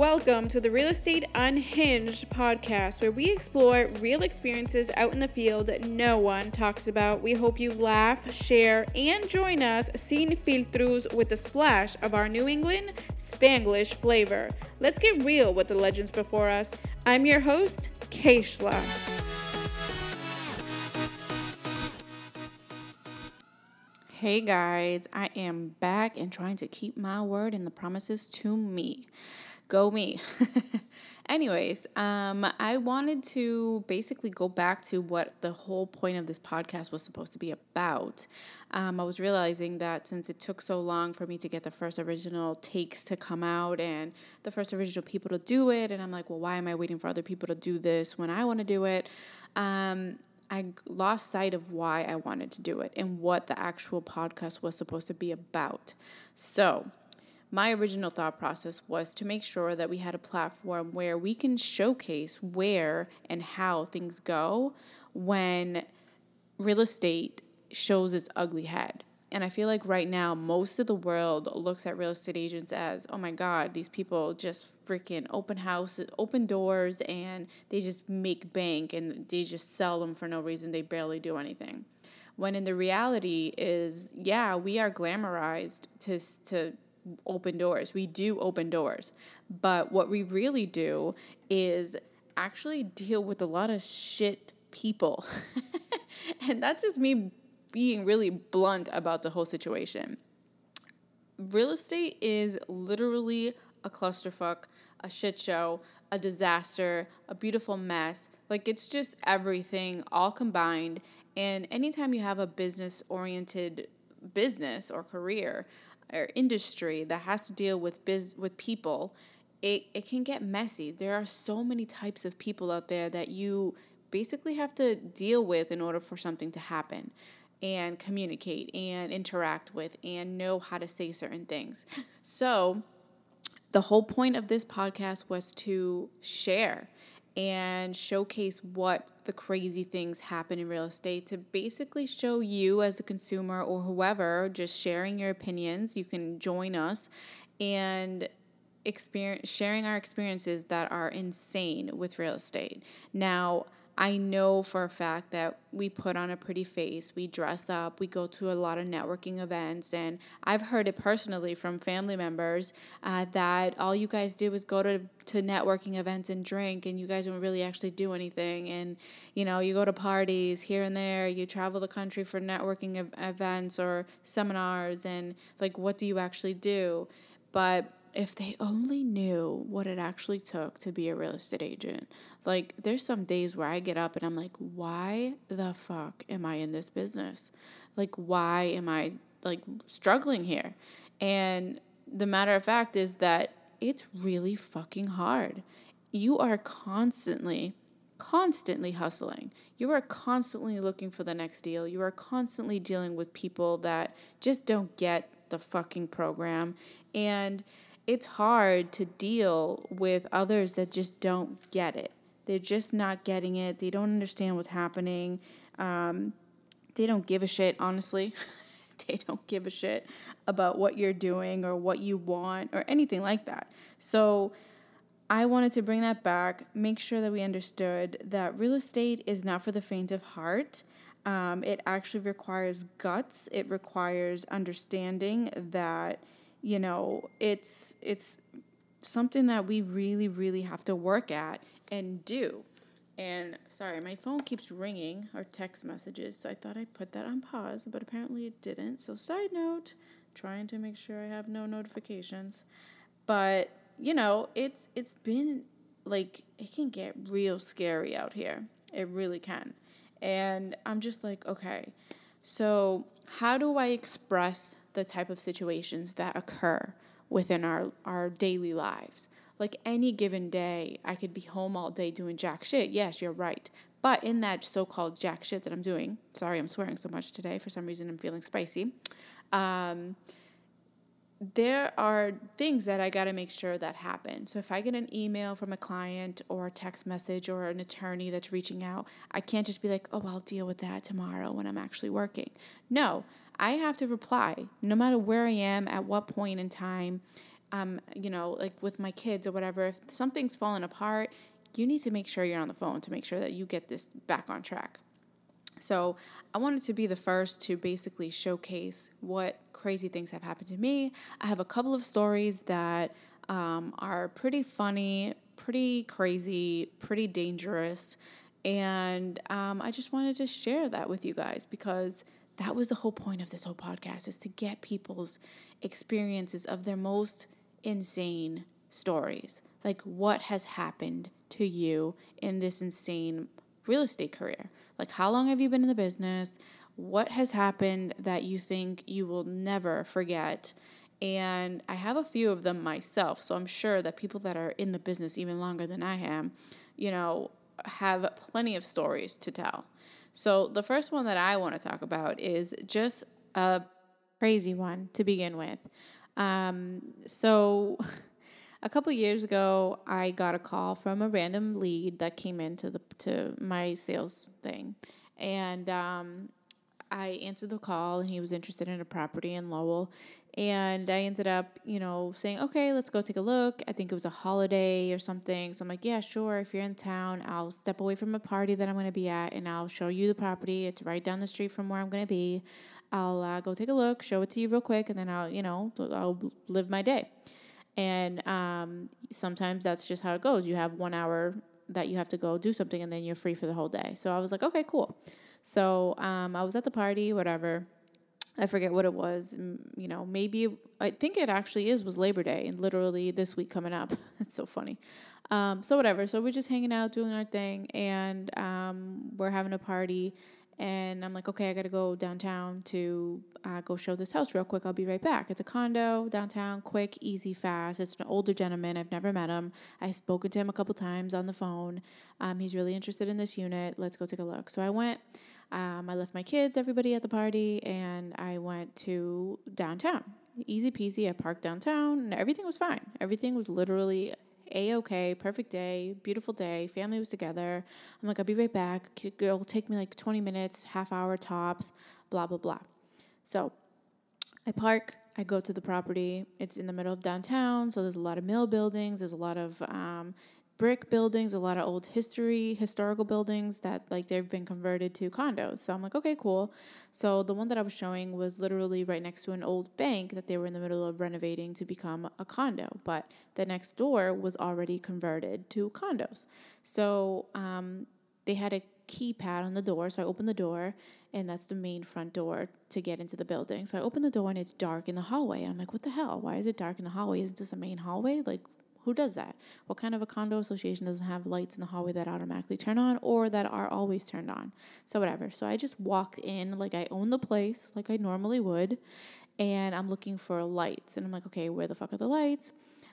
Welcome to the Real Estate Unhinged podcast, where we explore real experiences out in the field that no one talks about. We hope you laugh, share, and join us sin filtros with a splash of our New England Spanglish flavor. Let's get real with the legends before us. I'm your host, Keishla. Hey guys, I am back and trying to keep my word and the promises to me. Go me. Anyways, um, I wanted to basically go back to what the whole point of this podcast was supposed to be about. Um, I was realizing that since it took so long for me to get the first original takes to come out and the first original people to do it, and I'm like, well, why am I waiting for other people to do this when I want to do it? Um, I lost sight of why I wanted to do it and what the actual podcast was supposed to be about. So, my original thought process was to make sure that we had a platform where we can showcase where and how things go when real estate shows its ugly head. And I feel like right now, most of the world looks at real estate agents as, oh my God, these people just freaking open houses, open doors, and they just make bank and they just sell them for no reason. They barely do anything. When in the reality is, yeah, we are glamorized to, to open doors. We do open doors. But what we really do is actually deal with a lot of shit people. and that's just me being really blunt about the whole situation. Real estate is literally a clusterfuck, a shit show, a disaster, a beautiful mess. Like it's just everything all combined. And anytime you have a business oriented business or career or industry that has to deal with biz with people, it, it can get messy. There are so many types of people out there that you basically have to deal with in order for something to happen and communicate and interact with and know how to say certain things. So, the whole point of this podcast was to share and showcase what the crazy things happen in real estate to basically show you as a consumer or whoever just sharing your opinions. You can join us and experience sharing our experiences that are insane with real estate. Now I know for a fact that we put on a pretty face, we dress up, we go to a lot of networking events, and I've heard it personally from family members uh, that all you guys do is go to, to networking events and drink, and you guys don't really actually do anything. And, you know, you go to parties here and there, you travel the country for networking ev- events or seminars, and like, what do you actually do? But if they only knew what it actually took to be a real estate agent. Like, there's some days where I get up and I'm like, why the fuck am I in this business? Like, why am I like struggling here? And the matter of fact is that it's really fucking hard. You are constantly, constantly hustling. You are constantly looking for the next deal. You are constantly dealing with people that just don't get the fucking program. And it's hard to deal with others that just don't get it. They're just not getting it. They don't understand what's happening. Um, they don't give a shit, honestly. they don't give a shit about what you're doing or what you want or anything like that. So I wanted to bring that back, make sure that we understood that real estate is not for the faint of heart. Um, it actually requires guts, it requires understanding that you know, it's it's something that we really really have to work at and do. And sorry, my phone keeps ringing or text messages, so I thought I'd put that on pause, but apparently it didn't. So side note, trying to make sure I have no notifications. But, you know, it's it's been like it can get real scary out here. It really can. And I'm just like, okay. So, how do I express the type of situations that occur within our, our daily lives. Like any given day, I could be home all day doing jack shit. Yes, you're right. But in that so called jack shit that I'm doing, sorry, I'm swearing so much today. For some reason, I'm feeling spicy. Um, there are things that I got to make sure that happen. So if I get an email from a client or a text message or an attorney that's reaching out, I can't just be like, oh, I'll deal with that tomorrow when I'm actually working. No, I have to reply no matter where I am, at what point in time. I'm, you know, like with my kids or whatever, if something's falling apart, you need to make sure you're on the phone to make sure that you get this back on track. So I wanted to be the first to basically showcase what crazy things have happened to me. I have a couple of stories that um, are pretty funny, pretty crazy, pretty dangerous. And um, I just wanted to share that with you guys because that was the whole point of this whole podcast is to get people's experiences of their most insane stories. Like what has happened to you in this insane real estate career? Like, how long have you been in the business? What has happened that you think you will never forget? And I have a few of them myself. So I'm sure that people that are in the business even longer than I am, you know, have plenty of stories to tell. So the first one that I want to talk about is just a crazy one to begin with. Um, so a couple years ago, I got a call from a random lead that came into the to my sales thing, and um, I answered the call, and he was interested in a property in Lowell. And I ended up, you know, saying, okay, let's go take a look. I think it was a holiday or something. So I'm like, yeah, sure. If you're in town, I'll step away from a party that I'm going to be at and I'll show you the property. It's right down the street from where I'm going to be. I'll uh, go take a look, show it to you real quick, and then I'll, you know, I'll live my day. And um, sometimes that's just how it goes. You have one hour that you have to go do something, and then you're free for the whole day. So I was like, okay, cool. So um, I was at the party, whatever. I forget what it was. You know, maybe I think it actually is was Labor Day, and literally this week coming up. it's so funny. Um, so whatever. So we're just hanging out, doing our thing, and um, we're having a party and I'm like, okay, I gotta go downtown to uh, go show this house real quick. I'll be right back. It's a condo downtown, quick, easy, fast. It's an older gentleman. I've never met him. I've spoken to him a couple times on the phone. Um, he's really interested in this unit. Let's go take a look. So I went. Um, I left my kids, everybody at the party, and I went to downtown. Easy peasy. I parked downtown, and everything was fine. Everything was literally a okay, perfect day, beautiful day. Family was together. I'm like, I'll be right back. It'll take me like 20 minutes, half hour tops, blah, blah, blah. So I park, I go to the property. It's in the middle of downtown, so there's a lot of mill buildings, there's a lot of um, brick buildings, a lot of old history, historical buildings that like they've been converted to condos. So I'm like, okay, cool. So the one that I was showing was literally right next to an old bank that they were in the middle of renovating to become a condo, but the next door was already converted to condos. So um, they had a keypad on the door, so I opened the door, and that's the main front door to get into the building. So I open the door and it's dark in the hallway, and I'm like, what the hell? Why is it dark in the hallway? Isn't this a main hallway? Like, who does that? What kind of a condo association doesn't have lights in the hallway that automatically turn on or that are always turned on? So, whatever. So, I just walked in like I own the place, like I normally would, and I'm looking for lights. And I'm like, okay, where the fuck are the lights?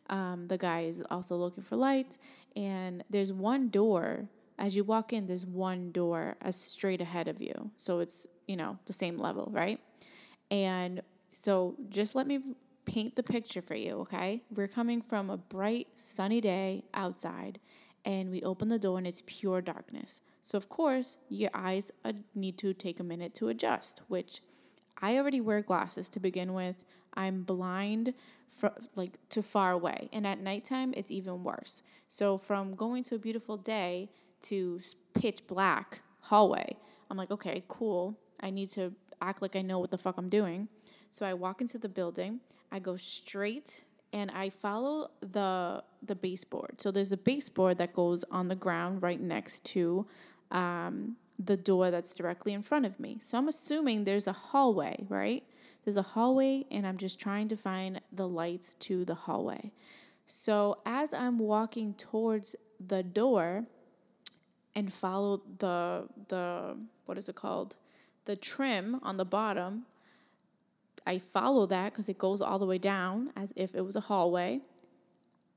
Um, the guy is also looking for lights, and there's one door. As you walk in, there's one door as straight ahead of you. So, it's, you know, the same level, right? And so, just let me paint the picture for you, okay? We're coming from a bright, sunny day outside, and we open the door and it's pure darkness. So, of course, your eyes uh, need to take a minute to adjust, which I already wear glasses to begin with. I'm blind for, like to far away. And at nighttime, it's even worse. So, from going to a beautiful day to pitch black hallway, I'm like, okay, cool. I need to act like I know what the fuck I'm doing. So I walk into the building. I go straight and I follow the the baseboard. So there's a baseboard that goes on the ground right next to um, the door that's directly in front of me. So I'm assuming there's a hallway, right? There's a hallway, and I'm just trying to find the lights to the hallway. So as I'm walking towards the door and follow the the what is it called? The trim on the bottom I follow that because it goes all the way down as if it was a hallway.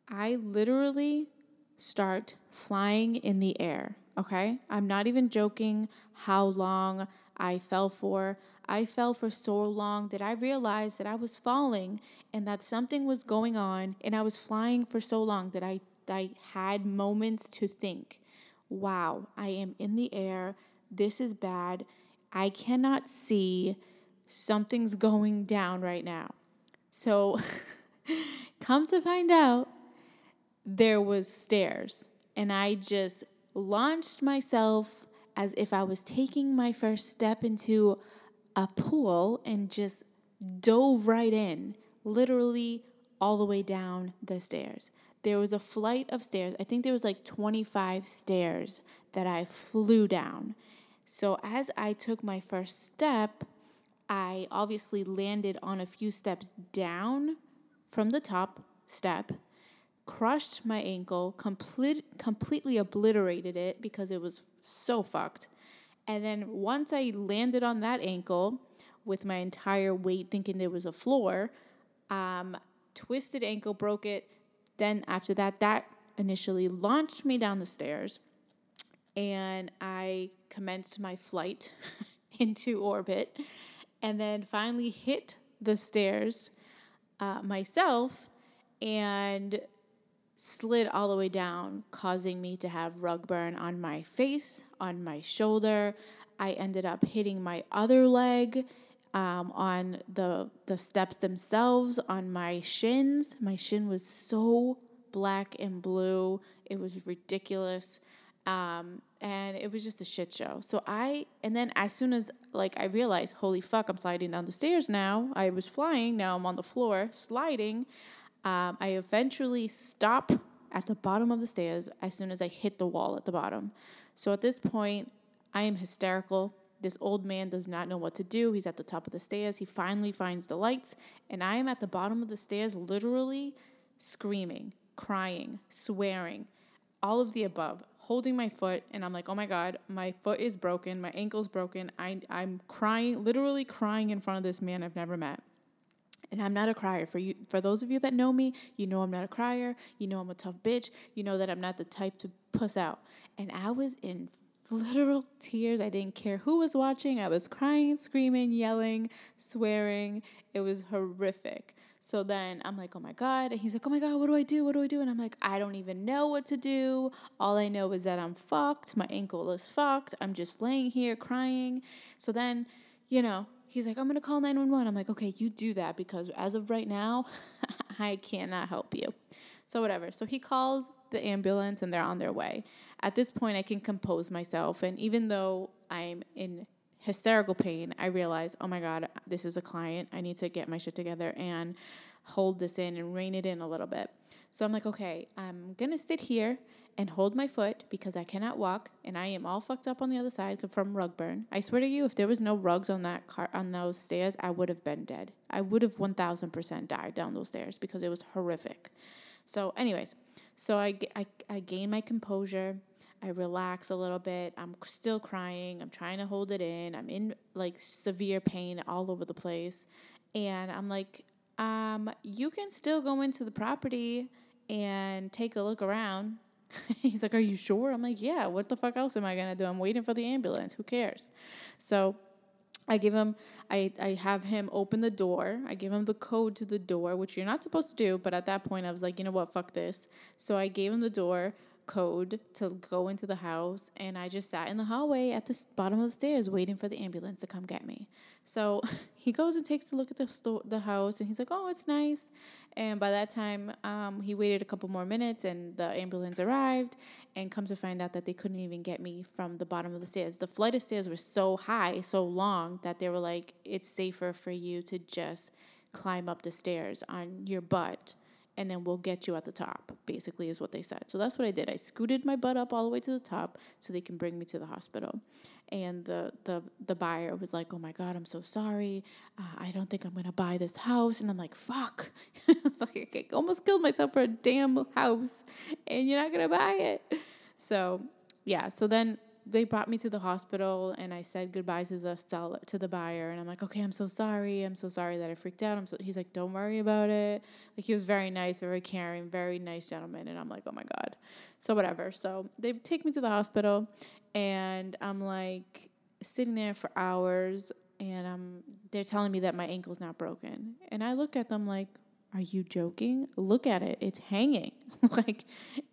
I literally start flying in the air, okay? I'm not even joking how long I fell for. I fell for so long that I realized that I was falling and that something was going on and I was flying for so long that I I had moments to think, wow, I am in the air. This is bad. I cannot see something's going down right now. So Come to find out, there was stairs, and I just launched myself as if I was taking my first step into a pool and just dove right in, literally all the way down the stairs. There was a flight of stairs. I think there was like 25 stairs that I flew down. So as I took my first step, I obviously landed on a few steps down from the top step, crushed my ankle, complete, completely obliterated it because it was so fucked. And then once I landed on that ankle with my entire weight, thinking there was a floor, um, twisted ankle, broke it. Then after that, that initially launched me down the stairs, and I commenced my flight into orbit, and then finally hit the stairs uh, myself and slid all the way down, causing me to have rug burn on my face, on my shoulder. I ended up hitting my other leg um, on the the steps themselves, on my shins. My shin was so black and blue. It was ridiculous. Um, and it was just a shit show. So I, and then as soon as like I realized, holy fuck, I'm sliding down the stairs now. I was flying, now I'm on the floor sliding. Um, I eventually stop at the bottom of the stairs as soon as I hit the wall at the bottom. So at this point, I am hysterical. This old man does not know what to do. He's at the top of the stairs. He finally finds the lights, and I am at the bottom of the stairs, literally screaming, crying, swearing, all of the above, holding my foot. And I'm like, oh my God, my foot is broken. My ankle's broken. I, I'm crying, literally crying in front of this man I've never met and I'm not a crier. For you, for those of you that know me, you know I'm not a crier. You know I'm a tough bitch. You know that I'm not the type to puss out. And I was in literal tears. I didn't care who was watching. I was crying, screaming, yelling, swearing. It was horrific. So then I'm like, oh my God. And he's like, oh my God, what do I do? What do I do? And I'm like, I don't even know what to do. All I know is that I'm fucked. My ankle is fucked. I'm just laying here crying. So then, you know, he's like, I'm going to call 911. I'm like, okay, you do that because as of right now, I cannot help you. So, whatever. So, he calls the ambulance and they're on their way. At this point, I can compose myself. And even though I'm in hysterical pain, I realize, oh my God, this is a client. I need to get my shit together and hold this in and rein it in a little bit. So, I'm like, okay, I'm to sit here and hold my foot because I cannot walk and I am all fucked up on the other side from rug burn. I swear to you, if there was no rugs on that car on those stairs, I would have been dead. I would have one thousand percent died down those stairs because it was horrific. So, anyways, so I, I I gain my composure. I relax a little bit. I'm still crying. I'm trying to hold it in. I'm in like severe pain all over the place. And I'm like, um, you can still go into the property and take a look around He's like, Are you sure? I'm like, Yeah, what the fuck else am I gonna do? I'm waiting for the ambulance. Who cares? So I give him, I, I have him open the door. I give him the code to the door, which you're not supposed to do. But at that point, I was like, you know what, fuck this. So I gave him the door code to go into the house. And I just sat in the hallway at the bottom of the stairs waiting for the ambulance to come get me. So he goes and takes a look at the, the house and he's like, oh, it's nice. And by that time, um, he waited a couple more minutes and the ambulance arrived and comes to find out that they couldn't even get me from the bottom of the stairs. The flight of stairs were so high, so long that they were like, it's safer for you to just climb up the stairs on your butt and then we'll get you at the top, basically, is what they said. So that's what I did. I scooted my butt up all the way to the top so they can bring me to the hospital. And the, the, the buyer was like, oh my God, I'm so sorry. Uh, I don't think I'm going to buy this house. And I'm like, fuck. like, I almost killed myself for a damn house, and you're not going to buy it. So, yeah. So then they brought me to the hospital and I said goodbye to the seller to the buyer and I'm like, okay, I'm so sorry. I'm so sorry that I freaked out. I'm so he's like, don't worry about it. Like he was very nice, very caring, very nice gentleman. And I'm like, oh my God. So whatever. So they take me to the hospital and I'm like sitting there for hours and um they're telling me that my ankle's not broken. And I looked at them like, are you joking? Look at it. It's hanging. like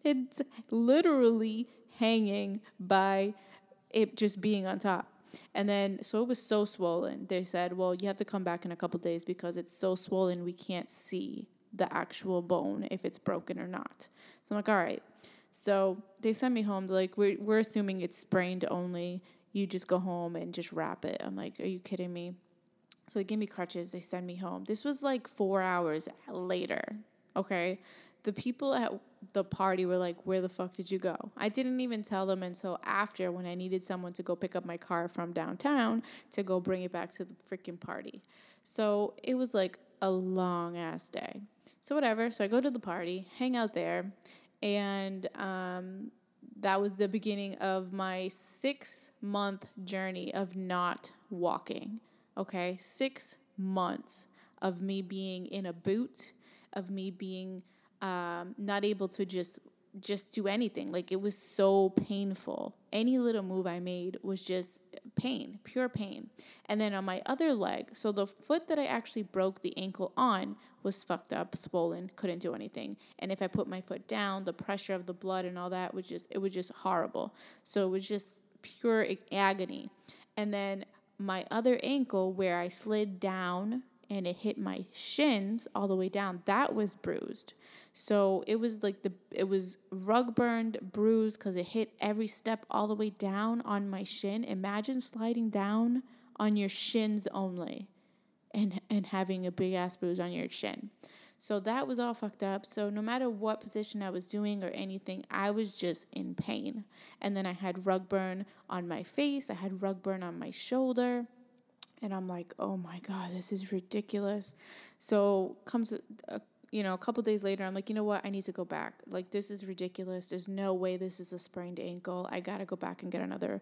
it's literally hanging by it just being on top. And then, so it was so swollen. They said, well, you have to come back in a couple days because it's so swollen we can't see the actual bone if it's broken or not. So I'm like, all right. So they send me home. They're like, we're, we're assuming it's sprained only. You just go home and just wrap it. I'm like, are you kidding me? So they give me crutches. They send me home. This was like four hours later. Okay. The people at the party were like, Where the fuck did you go? I didn't even tell them until after when I needed someone to go pick up my car from downtown to go bring it back to the freaking party. So it was like a long ass day. So, whatever. So I go to the party, hang out there, and um, that was the beginning of my six month journey of not walking. Okay, six months of me being in a boot, of me being um, not able to just just do anything. Like it was so painful. Any little move I made was just pain, pure pain. And then on my other leg, so the foot that I actually broke the ankle on was fucked up, swollen, couldn't do anything. And if I put my foot down, the pressure of the blood and all that was just it was just horrible. So it was just pure agony. And then my other ankle where I slid down and it hit my shins all the way down, that was bruised. So it was like the it was rug burned, bruised because it hit every step all the way down on my shin. Imagine sliding down on your shins only and and having a big ass bruise on your shin. So that was all fucked up. So no matter what position I was doing or anything, I was just in pain. And then I had rug burn on my face, I had rug burn on my shoulder. And I'm like, oh my God, this is ridiculous. So comes a, a you know, a couple days later, I'm like, you know what? I need to go back. Like, this is ridiculous. There's no way this is a sprained ankle. I gotta go back and get another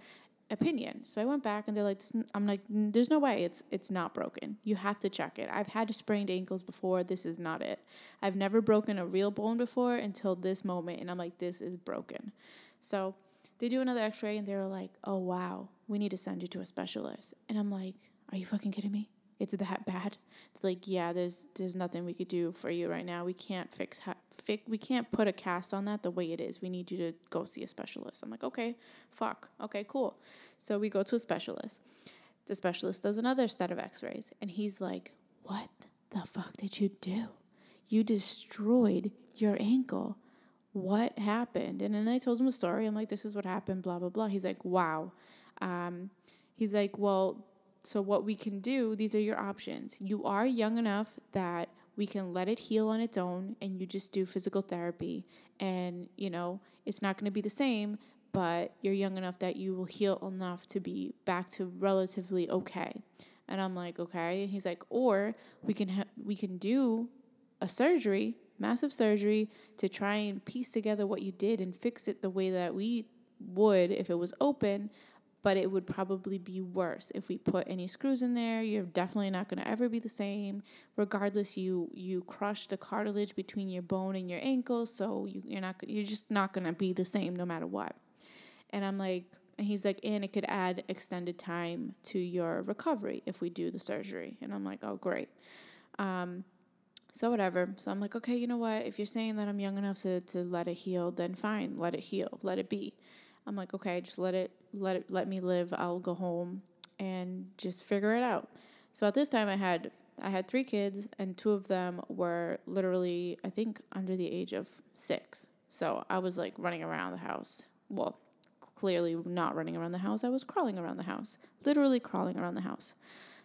opinion. So I went back and they're like, I'm like, there's no way it's it's not broken. You have to check it. I've had sprained ankles before. This is not it. I've never broken a real bone before until this moment, and I'm like, this is broken. So they do another X-ray and they're like, oh wow, we need to send you to a specialist. And I'm like, are you fucking kidding me? It's that bad. It's like, yeah, there's there's nothing we could do for you right now. We can't fix ha- fix we can't put a cast on that the way it is. We need you to go see a specialist. I'm like, okay, fuck, okay, cool. So we go to a specialist. The specialist does another set of X-rays, and he's like, what the fuck did you do? You destroyed your ankle. What happened? And then I told him a story. I'm like, this is what happened. Blah blah blah. He's like, wow. Um, he's like, well so, what we can do, these are your options. You are young enough that we can let it heal on its own and you just do physical therapy. And, you know, it's not going to be the same, but you're young enough that you will heal enough to be back to relatively okay. And I'm like, okay. And he's like, or we can ha- we can do a surgery, massive surgery, to try and piece together what you did and fix it the way that we would if it was open, but it would probably be worse if we put any screws in there. You're definitely not going to ever be the same. Regardless, you you crush the cartilage between your bone and your ankle, so you, you're not you're just not going to be the same no matter what. And I'm like, and he's like, and it could add extended time to your recovery if we do the surgery. And I'm like, oh great. Um, so whatever. So I'm like, okay, you know what? If you're saying that I'm young enough to, to let it heal, then fine, let it heal, let it be. I'm like, okay, just let it let it let me live. I'll go home and just figure it out. So at this time I had I had three kids and two of them were literally I think under the age of 6. So I was like running around the house. Well, clearly not running around the house. I was crawling around the house. Literally crawling around the house.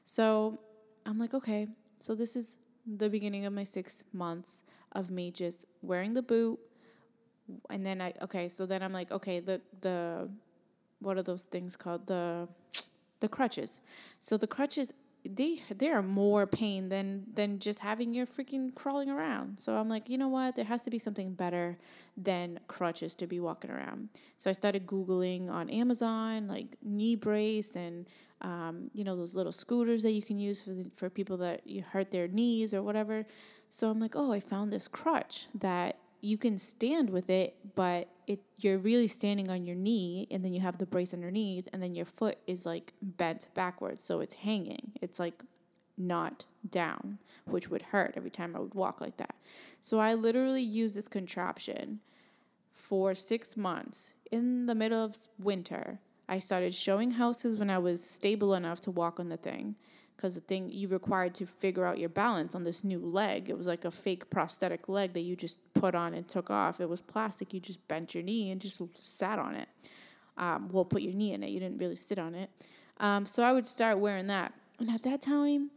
So I'm like, okay, so this is the beginning of my 6 months of me just wearing the boot, and then I okay, so then I'm like, okay, the the what are those things called? The the crutches. So the crutches they they are more pain than than just having your freaking crawling around. So I'm like, you know what? There has to be something better than crutches to be walking around. So I started googling on Amazon like knee brace and um, you know those little scooters that you can use for the, for people that you hurt their knees or whatever. So I'm like, oh, I found this crutch that you can stand with it, but it you're really standing on your knee and then you have the brace underneath and then your foot is like bent backwards so it's hanging. It's like not down, which would hurt every time I would walk like that. So I literally used this contraption for 6 months in the middle of winter. I started showing houses when I was stable enough to walk on the thing because the thing you required to figure out your balance on this new leg. It was like a fake prosthetic leg that you just put on and took off. It was plastic. You just bent your knee and just sat on it. Um, well, put your knee in it. You didn't really sit on it. Um, so I would start wearing that. And at that time,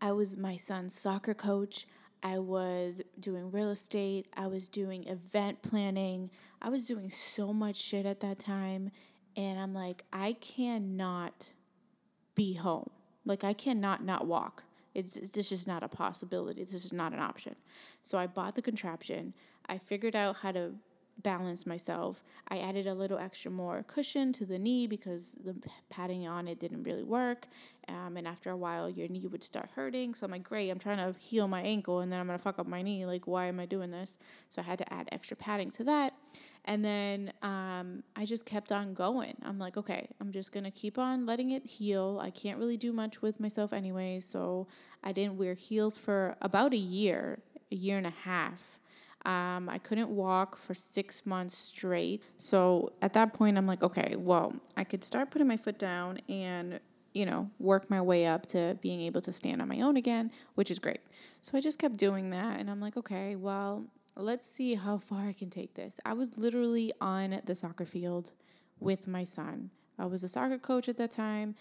I was my son's soccer coach. I was doing real estate. I was doing event planning. I was doing so much shit at that time. And I'm like, I cannot be home. Like I cannot not walk. It's, this is not a possibility. This is not an option. So I bought the contraption. I figured out how to balance myself. I added a little extra more cushion to the knee because the padding on it didn't really work. Um, and after a while, your knee would start hurting. So I'm like, great, I'm trying to heal my ankle and then I'm going to fuck up my knee. Like, why am I doing this? So I had to add extra padding to that. And then um, I just kept on going. I'm like, okay, I'm just gonna keep on letting it heal. I can't really do much with myself anyway, so I didn't wear heels for about a year, a year and a half. Um, I couldn't walk for six months straight. So at that point, I'm like, okay, well, I could start putting my foot down and, you know, work my way up to being able to stand on my own again, which is great. So I just kept doing that. And I'm like, okay, well, let's see how far I can take this. I was literally on the soccer field with my son. I was a soccer coach at that time,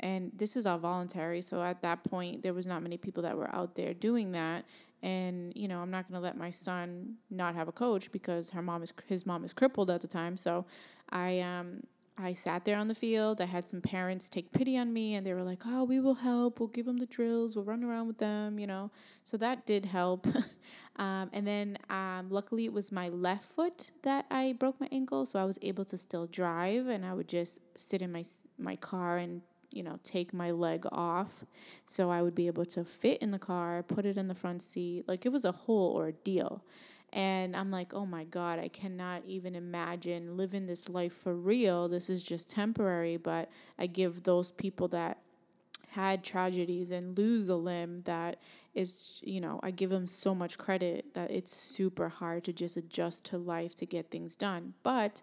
and this is all voluntary. So at that point, there was not many people that were out there doing that. And you know, I'm not gonna let my son not have a coach because her mom is his mom is crippled at the time. So I um I sat there on the field. I had some parents take pity on me and they were like, oh, we will help. We'll give them the drills. We'll run around with them, you know. So that did help. um, and then um, luckily it was my left foot that I broke my ankle. So I was able to still drive and I would just sit in my, my car and, you know, take my leg off. So I would be able to fit in the car, put it in the front seat. Like it was a whole ordeal. And I'm like, oh my God, I cannot even imagine living this life for real. This is just temporary. But I give those people that had tragedies and lose a limb that is, you know, I give them so much credit that it's super hard to just adjust to life to get things done. But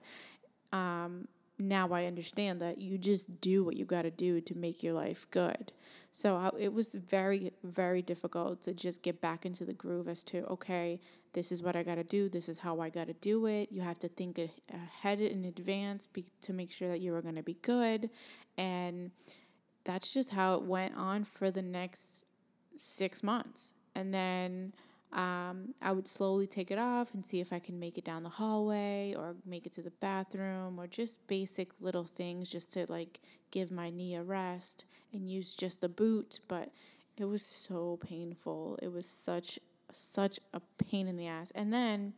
um, now I understand that you just do what you got to do to make your life good. So it was very, very difficult to just get back into the groove as to, okay, this is what I got to do. This is how I got to do it. You have to think ahead in advance be- to make sure that you are going to be good. And that's just how it went on for the next six months. And then um, I would slowly take it off and see if I can make it down the hallway or make it to the bathroom or just basic little things just to like give my knee a rest and use just the boot. But it was so painful. It was such such a pain in the ass. And then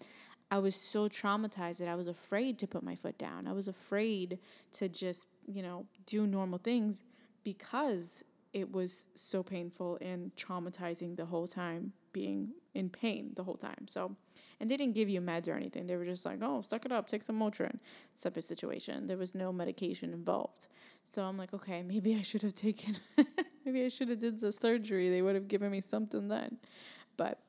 I was so traumatized that I was afraid to put my foot down. I was afraid to just, you know, do normal things because it was so painful and traumatizing the whole time, being in pain the whole time. So, and they didn't give you meds or anything. They were just like, oh, suck it up, take some Motrin type of situation. There was no medication involved. So I'm like, okay, maybe I should have taken, maybe I should have did the surgery. They would have given me something then. But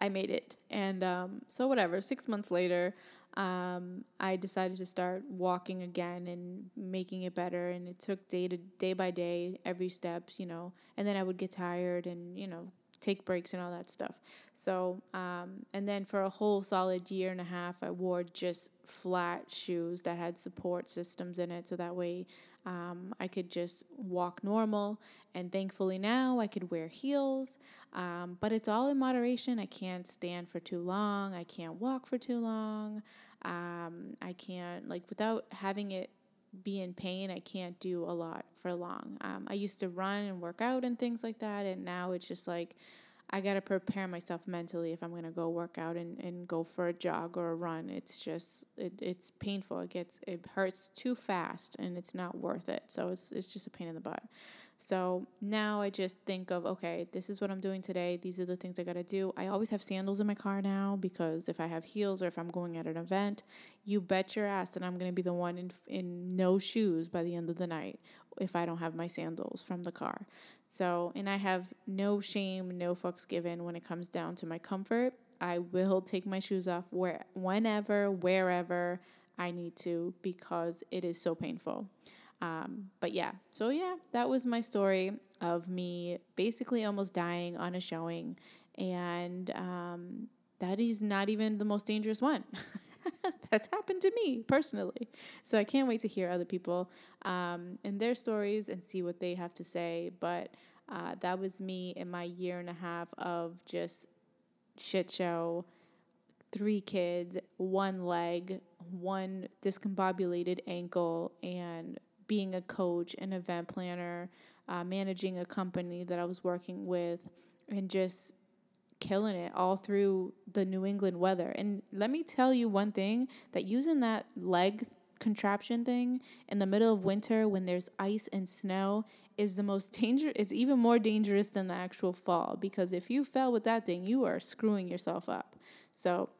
I made it. And um, so, whatever, six months later, um, I decided to start walking again and making it better. And it took day to day by day, every steps, you know. And then I would get tired and, you know, take breaks and all that stuff. So, um, and then for a whole solid year and a half, I wore just flat shoes that had support systems in it. So that way um, I could just walk normal. And thankfully now I could wear heels. Um, but it's all in moderation. I can't stand for too long. I can't walk for too long. Um, I can't, like, without having it be in pain, I can't do a lot for long. Um, I used to run and work out and things like that. And now it's just like, I got to prepare myself mentally if I'm going to go work out and, and go for a jog or a run. It's just, it, it's painful. It gets, it hurts too fast and it's not worth it. So it's, it's just a pain in the butt. So now I just think of, okay, this is what I'm doing today. These are the things I got to do. I always have sandals in my car now because if I have heels or if I'm going at an event, you bet your ass that I'm going to be the one in, in no shoes by the end of the night if I don't have my sandals from the car. So, and I have no shame, no fucks given when it comes down to my comfort. I will take my shoes off where whenever, wherever. I need to because it is so painful. Um, but yeah, so yeah, that was my story of me basically almost dying on a showing. And um, that is not even the most dangerous one. That's happened to me personally. So I can't wait to hear other people um, and their stories and see what they have to say. But uh, that was me in my year and a half of just shit show, three kids, one leg, one discombobulated ankle, and being a coach, an event planner, uh, managing a company that I was working with, and just killing it all through the New England weather. And let me tell you one thing that using that leg contraption thing in the middle of winter when there's ice and snow is the most dangerous it's even more dangerous than the actual fall because if you fell with that thing you are screwing yourself up so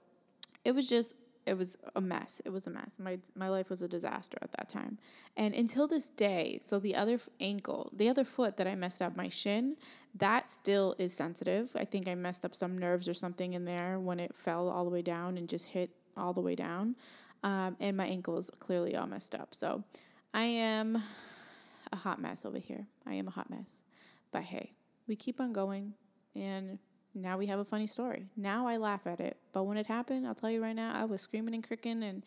it was just it was a mess. It was a mess. My my life was a disaster at that time. And until this day, so the other ankle, the other foot that I messed up, my shin, that still is sensitive. I think I messed up some nerves or something in there when it fell all the way down and just hit all the way down. Um, and my ankle is clearly all messed up. So I am a hot mess over here. I am a hot mess. But hey, we keep on going and now we have a funny story. Now I laugh at it. But when it happened, I'll tell you right now, I was screaming and cricking and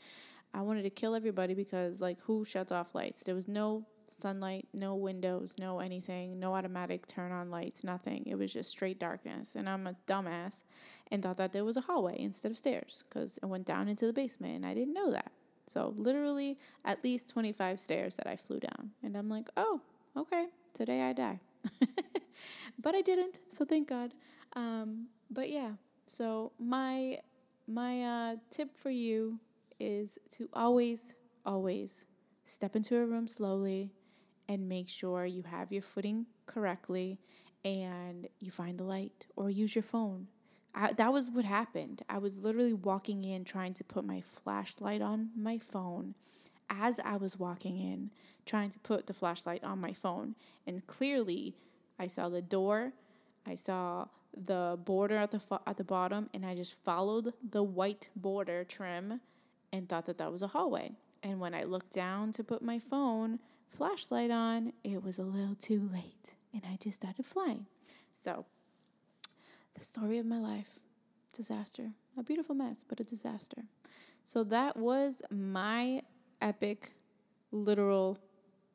I wanted to kill everybody because, like, who shuts off lights? There was no sunlight, no windows, no anything, no automatic turn on lights, nothing. It was just straight darkness. And I'm a dumbass and thought that there was a hallway instead of stairs because it went down into the basement and I didn't know that. So, literally, at least 25 stairs that I flew down. And I'm like, oh, okay, today I die. but I didn't, so thank God. Um, but yeah, so my my uh, tip for you is to always, always step into a room slowly and make sure you have your footing correctly and you find the light or use your phone. I, that was what happened. I was literally walking in trying to put my flashlight on my phone as I was walking in, trying to put the flashlight on my phone. And clearly, I saw the door, I saw the border at the fo- at the bottom and I just followed the white border trim and thought that that was a hallway. And when I looked down to put my phone flashlight on, it was a little too late and I just started flying. So, the story of my life disaster. A beautiful mess, but a disaster. So, that was my epic, literal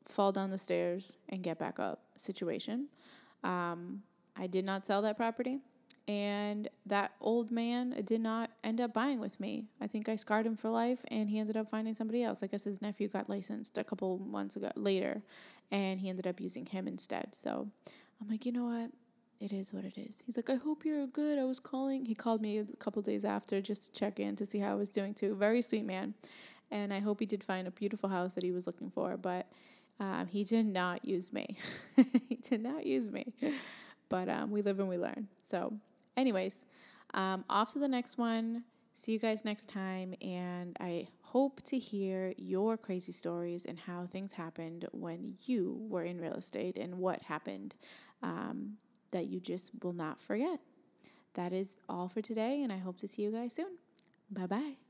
fall down the stairs and get back up situation. Um, I did not sell that property. And that old man did not end up buying with me. I think I scarred him for life, and he ended up finding somebody else. I guess his nephew got licensed a couple months ago later, and he ended up using him instead. So I'm like, you know what? It is what it is. He's like, I hope you're good. I was calling. He called me a couple days after just to check in to see how I was doing too. Very sweet man, and I hope he did find a beautiful house that he was looking for. But um, he did not use me. he did not use me. But um, we live and we learn. So, anyways, um, off to the next one. See you guys next time. And I hope to hear your crazy stories and how things happened when you were in real estate and what happened um, that you just will not forget. That is all for today. And I hope to see you guys soon. Bye bye.